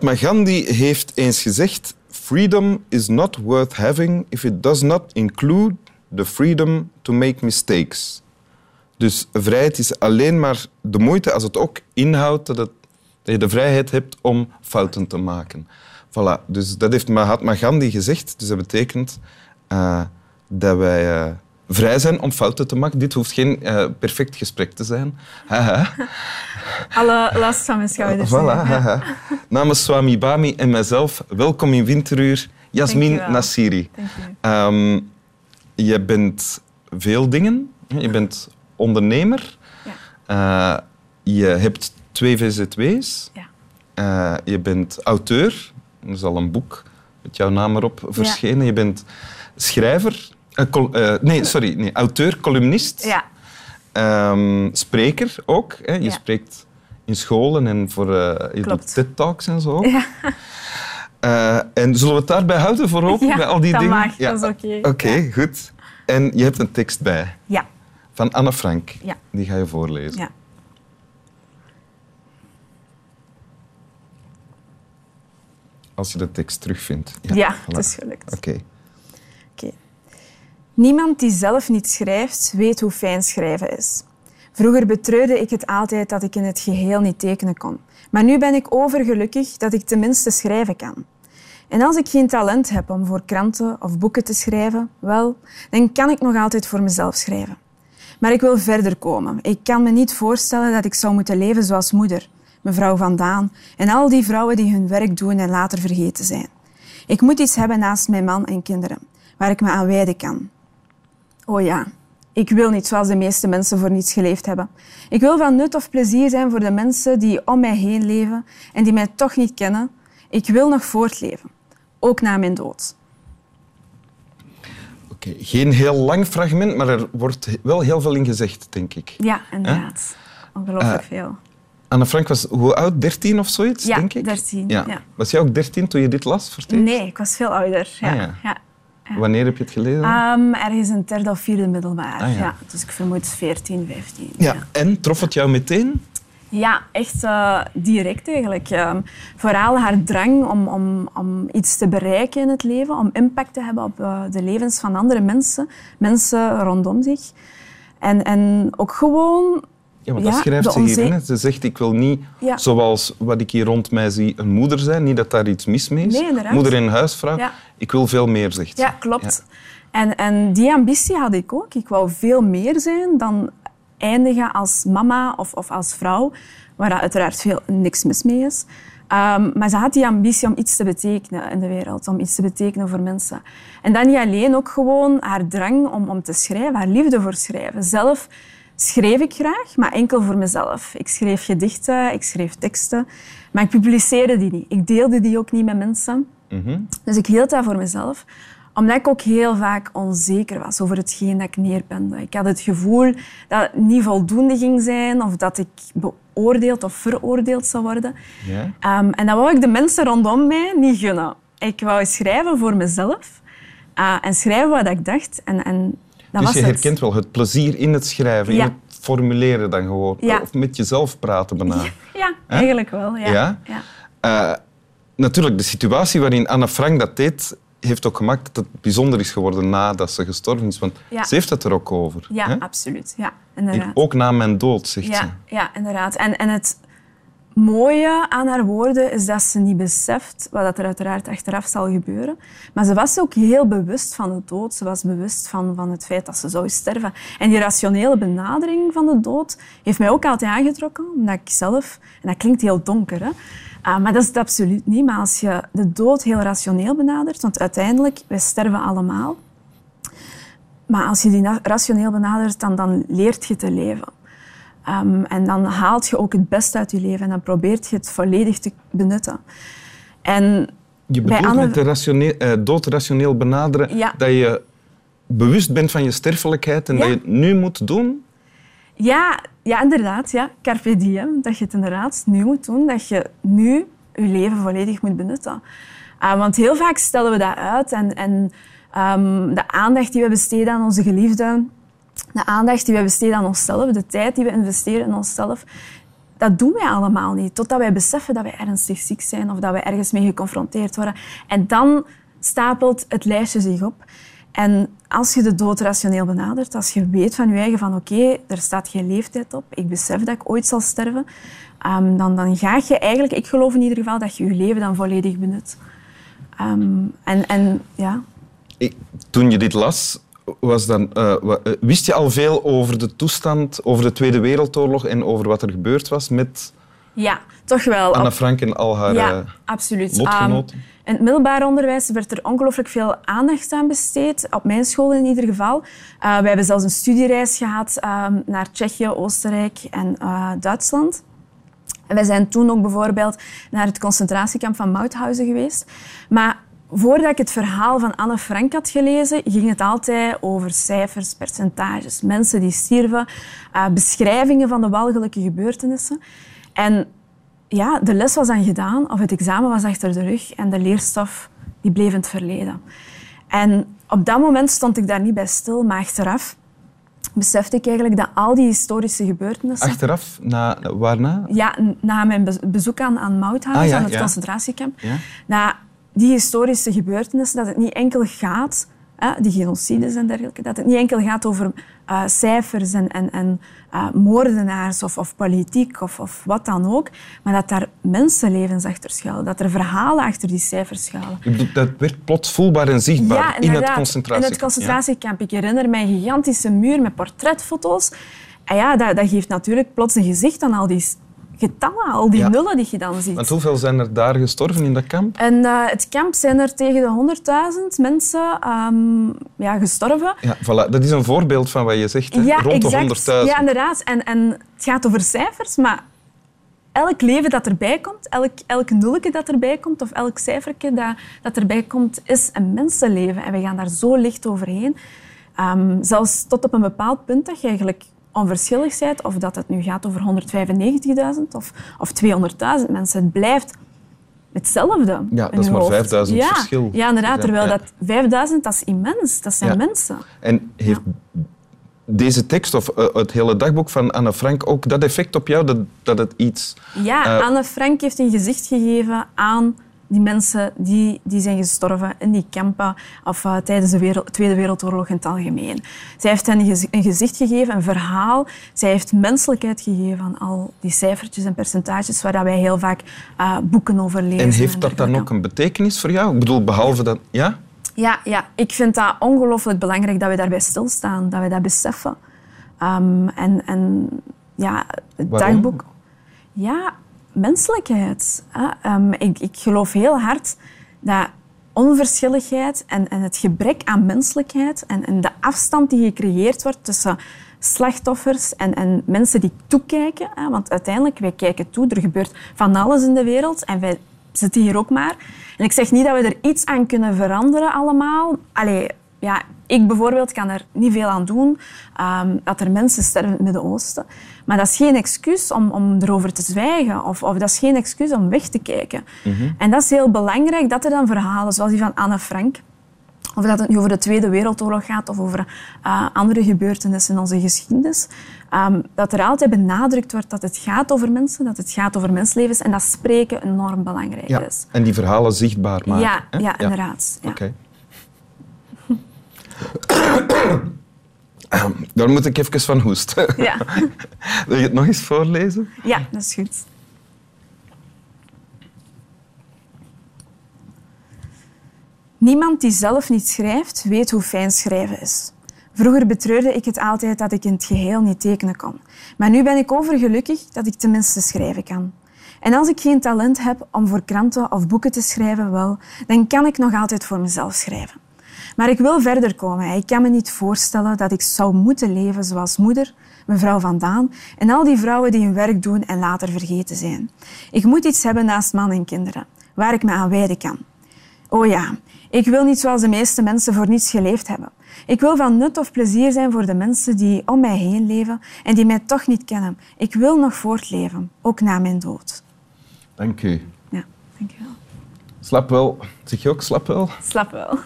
Mahatma Gandhi heeft eens gezegd: Freedom is not worth having if it does not include the freedom to make mistakes. Dus vrijheid is alleen maar de moeite als het ook inhoudt dat, je de vrijheid hebt om fouten te maken. Voilà. Dus dat heeft Mahatma Gandhi gezegd. Dus dat betekent uh, dat wij uh, vrij zijn om fouten te maken. Dit hoeft geen uh, perfect gesprek te zijn. Alle last van mijn schouders. Voilà. Ja. Namens Swami Bami en mijzelf, welkom in Winteruur, Jasmin Nassiri. Um, je bent veel dingen. Je bent ondernemer. Ja. je hebt twee VZW's. Ja. je bent auteur. Er is al een boek met jouw naam erop verschenen. Je bent schrijver, uh, nee, sorry, nee, auteur, columnist, ja. Um, spreker ook. Hè. Je spreekt in scholen en voor, uh, je doet TED-talks en zo. Ja. Uh, en zullen we het daarbij houden voorlopig, bij al die dat dingen? Mag, ja, dat is oké. Oké, okay, goed. En je hebt een tekst bij. Ja. Van Anne Frank. Ja. Die ga je voorlezen. Ja. Als je de tekst terugvindt. Ja, ja het is gelukt. Oké. Niemand die zelf niet schrijft, weet hoe fijn schrijven is. Vroeger betreurde ik het altijd dat ik in het geheel niet tekenen kon. Maar nu ben ik overgelukkig dat ik tenminste schrijven kan. En als ik geen talent heb om voor kranten of boeken te schrijven, wel, dan kan ik nog altijd voor mezelf schrijven. Maar ik wil verder komen. Ik kan me niet voorstellen dat ik zou moeten leven zoals moeder, mevrouw Van Daan en al die vrouwen die hun werk doen en later vergeten zijn. Ik moet iets hebben naast mijn man en kinderen, waar ik me aan wijden kan. Oh ja, ik wil niet zoals de meeste mensen voor niets geleefd hebben. Ik wil van nut of plezier zijn voor de mensen die om mij heen leven en die mij toch niet kennen. Ik wil nog voortleven, ook na mijn dood. Oké, geen heel lang fragment, maar er wordt wel heel veel in gezegd, denk ik. Ja, inderdaad. Ongelooflijk uh, veel. Anne Frank was hoe oud? 13 of zoiets, ja, denk ik? 13. Ja. ja. Was jij ook 13 toen je dit las? Nee, ik was veel ouder. Ja. Ah, ja. Wanneer heb je het gelezen? Um, ergens een derde of vierde middelbaar. Ah, ja. Dus ik vermoed 14, 15. Ja. En trof het jou meteen? Ja, echt uh, direct eigenlijk. Um, vooral haar drang om, om, om iets te bereiken in het leven, om impact te hebben op uh, de levens van andere mensen, mensen rondom zich. En, en ook gewoon ja, want dat schrijft ze hierin. Ze zegt, ik wil niet, zoals wat ik hier rond mij zie, een moeder zijn. Niet dat daar iets mis mee is. Nee, moeder en huisvrouw. Ja. Ik wil veel meer, zegt ze. Ja, klopt. En, en die ambitie had ik ook. Ik wou veel meer zijn dan eindigen als mama of, of als vrouw, waar uiteraard veel, niks mis mee is. Um, maar ze had die ambitie om iets te betekenen in de wereld, om iets te betekenen voor mensen. En dan niet alleen, ook gewoon haar drang om, om te schrijven, haar liefde voor schrijven. Zelf schreef ik graag, maar enkel voor mezelf. Ik schreef gedichten, ik schreef teksten, maar ik publiceerde die niet. Ik deelde die ook niet met mensen. Mhm. Dus ik hield dat voor mezelf omdat ik ook heel vaak onzeker was over hetgeen dat ik neerbende. Ik had het gevoel dat het niet voldoende ging zijn of dat ik beoordeeld of veroordeeld zou worden. Um, en dat wou ik de mensen rondom mij niet gunnen. Ik wou schrijven voor mezelf uh, en schrijven wat ik dacht. En, en dat dus je herkent wel het plezier in het schrijven, in het formuleren dan gewoon. Of met jezelf praten bijna. Ja, eigenlijk wel. Ja. ja? Uh, natuurlijk, de situatie waarin Anne Frank dat deed, heeft ook gemaakt dat het bijzonder is geworden nadat ze gestorven is. Want ze heeft het er ook over. Ja, hè? absoluut. Ja, inderdaad. ook na mijn dood, zegt ja, ze. Ja, inderdaad. En, en het mooie aan haar woorden is dat ze niet beseft wat er uiteraard achteraf zal gebeuren. Maar ze was ook heel bewust van de dood. Ze was bewust van, van het feit dat ze zou sterven. En die rationele benadering van de dood heeft mij ook altijd aangetrokken. Omdat ik zelf... En dat klinkt heel donker, hè? Uh, maar dat is het absoluut niet. Maar als je de dood heel rationeel benadert... Want uiteindelijk, wij sterven allemaal. Maar als je die rationeel benadert, dan, dan leert je te leven. Um, en dan haalt je ook het beste uit je leven en dan probeert je het volledig te benutten. En je bedoelt met de rationeel, dood rationeel benaderen ja. dat je bewust bent van je sterfelijkheid en ja. dat je het nu moet doen? Ja, ja inderdaad. Ja. Carpe diem. Dat je het inderdaad nu moet doen. Dat je nu je leven volledig moet benutten. Uh, want heel vaak stellen we dat uit en, en um, de aandacht die we besteden aan onze geliefden de aandacht die we besteden aan onszelf, de tijd die we investeren in onszelf, dat doen wij allemaal niet. Totdat wij beseffen dat wij ernstig ziek zijn of dat we ergens mee geconfronteerd worden. En dan stapelt het lijstje zich op. En als je de dood rationeel benadert, als je weet van je eigen van oké, er staat geen leeftijd op, ik besef dat ik ooit zal sterven, um, dan, dan ga je eigenlijk, ik geloof in ieder geval, dat je je leven dan volledig benut. Ehm, en, en ja. toen je dit las, was dan, uh, wist je al veel over de toestand, over de Tweede Wereldoorlog en over wat er gebeurd was met... Ja, toch wel. Anna Frank en al haar ja, uh, absoluut. lotgenoten? Um, in het middelbaar onderwijs werd er ongelooflijk veel aandacht aan besteed. Op mijn school in ieder geval. Uh, we hebben zelfs een studiereis gehad um, naar Tsjechië, Oostenrijk en Duitsland. En wij zijn toen ook bijvoorbeeld naar het concentratiekamp van Mauthausen geweest. Maar voordat ik het verhaal van Anne Frank had gelezen, ging het altijd over cijfers, percentages, mensen die stierven, uh, beschrijvingen van de walgelijke gebeurtenissen. En ja, de les was dan gedaan, of het examen was achter de rug en de leerstof die bleef in het verleden. En op dat moment stond ik daar niet bij stil, maar achteraf besefte ik eigenlijk dat al die historische gebeurtenissen... Achteraf? Na, waarna? Ja, na mijn bezoek aan, aan Mauthausen, ah, aan het concentratiekamp. Ja. Na die historische gebeurtenissen, dat het niet enkel gaat, hè, die genocides en dergelijke, dat het niet enkel gaat over uh, cijfers en, en, en uh, moordenaars of, of politiek of, of, wat dan ook, maar dat daar mensenlevens achter schuilen, dat er verhalen achter die cijfers schuilen. Dat werd plots voelbaar en zichtbaar in het concentratiekamp. In het concentratiekamp. Ik herinner mij een gigantische muur met portretfoto's. En ja, dat, dat geeft natuurlijk plots een gezicht aan al die getallen, al die nullen die je dan ziet. Want hoeveel zijn er daar gestorven in dat kamp? En uh, het kamp zijn er tegen de 100.000 mensen um, ja, gestorven. Ja, voilà. Dat is een voorbeeld van wat je zegt, hè? Ja, rond exact. de 100.000. Ja, inderdaad. En, en het gaat over cijfers, maar elk leven dat erbij komt, elk, elk nulletje dat erbij komt of elk cijfertje dat, dat erbij komt, is een mensenleven. En we gaan daar zo licht overheen. Um, zelfs tot op een bepaald punt dat je eigenlijk onverschillig bent, of dat het nu gaat over 195.000 of, of 200.000 mensen. Het blijft hetzelfde. Ja, dat is maar 5000 ja, verschil. Ja, inderdaad. Terwijl dat 5000, dat is immens. Dat zijn mensen. En heeft deze tekst of uh, het hele dagboek van Anne Frank ook dat effect op jou, dat, dat het iets... Ja, uh, Anne Frank heeft een gezicht gegeven aan die mensen die, die zijn gestorven in die kampen of uh, tijdens de wereld, Tweede Wereldoorlog in het algemeen. Zij heeft hen een gezicht gegeven, een verhaal. Zij heeft menselijkheid gegeven aan al die cijfertjes en percentages waar wij heel vaak uh, boeken over lezen. En heeft dat dan ook een betekenis voor jou? Ik bedoel, behalve dat... Ja? Ja, ja. ik vind dat ongelooflijk belangrijk dat we daarbij stilstaan, dat we dat beseffen. Um, en, en ja, het Waarom? dagboek... Ja, menselijkheid. Um, ik, ik, geloof heel hard dat onverschilligheid en, en het gebrek aan menselijkheid en, en, de afstand die gecreëerd wordt tussen slachtoffers en, en mensen die toekijken. Hè, want uiteindelijk, wij kijken toe, er gebeurt van alles in de wereld en wij zitten hier ook maar. En ik zeg niet dat we er iets aan kunnen veranderen allemaal. Allee, ja, ik bijvoorbeeld kan er niet veel aan doen um, dat er mensen sterven in het Midden-Oosten. Maar dat is geen excuus om, om erover te zwijgen of, of dat is geen excuus om weg te kijken. Mm -hmm. En dat is heel belangrijk dat er dan verhalen zoals die van Anne Frank, of dat het nu over de Tweede Wereldoorlog gaat of over uh, andere gebeurtenissen in onze geschiedenis, um, dat er altijd benadrukt wordt dat het gaat over mensen, dat het gaat over menslevens en dat spreken enorm belangrijk ja. is. En die verhalen zichtbaar maken. Ja, ja, ja. inderdaad. Ja. Okay. Daar moet ik even van hoesten. Ja. Wil je het nog eens voorlezen? Ja, dat is goed. Niemand die zelf niet schrijft, weet hoe fijn schrijven is. Vroeger betreurde ik het altijd dat ik in het geheel niet tekenen kon. Maar nu ben ik overgelukkig dat ik tenminste schrijven kan. En als ik geen talent heb om voor kranten of boeken te schrijven, wel, dan kan ik nog altijd voor mezelf schrijven. Maar ik wil verder komen. Ik kan me niet voorstellen dat ik zou moeten leven zoals moeder, mevrouw Van Daan en al die vrouwen die hun werk doen en later vergeten zijn. Ik moet iets hebben naast man en kinderen, waar ik me aan wijden kan. Oh ja, ik wil niet zoals de meeste mensen voor niets geleefd hebben. Ik wil van nut of plezier zijn voor de mensen die om mij heen leven en die mij toch niet kennen. Ik wil nog voortleven, ook na mijn dood. Dank u. Ja, dank u wel. Slap wel. Zeg je ook slap wel? Slap wel.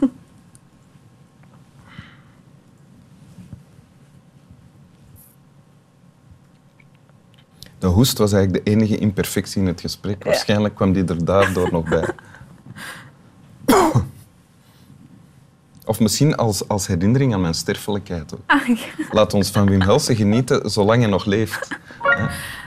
De hoest was eigenlijk de enige imperfectie in het gesprek. Waarschijnlijk kwam die er daardoor nog bij. Of misschien als, als herinnering aan mijn sterfelijkheid. Ah, Laat ons van Wim Helsen genieten zolang hij nog leeft.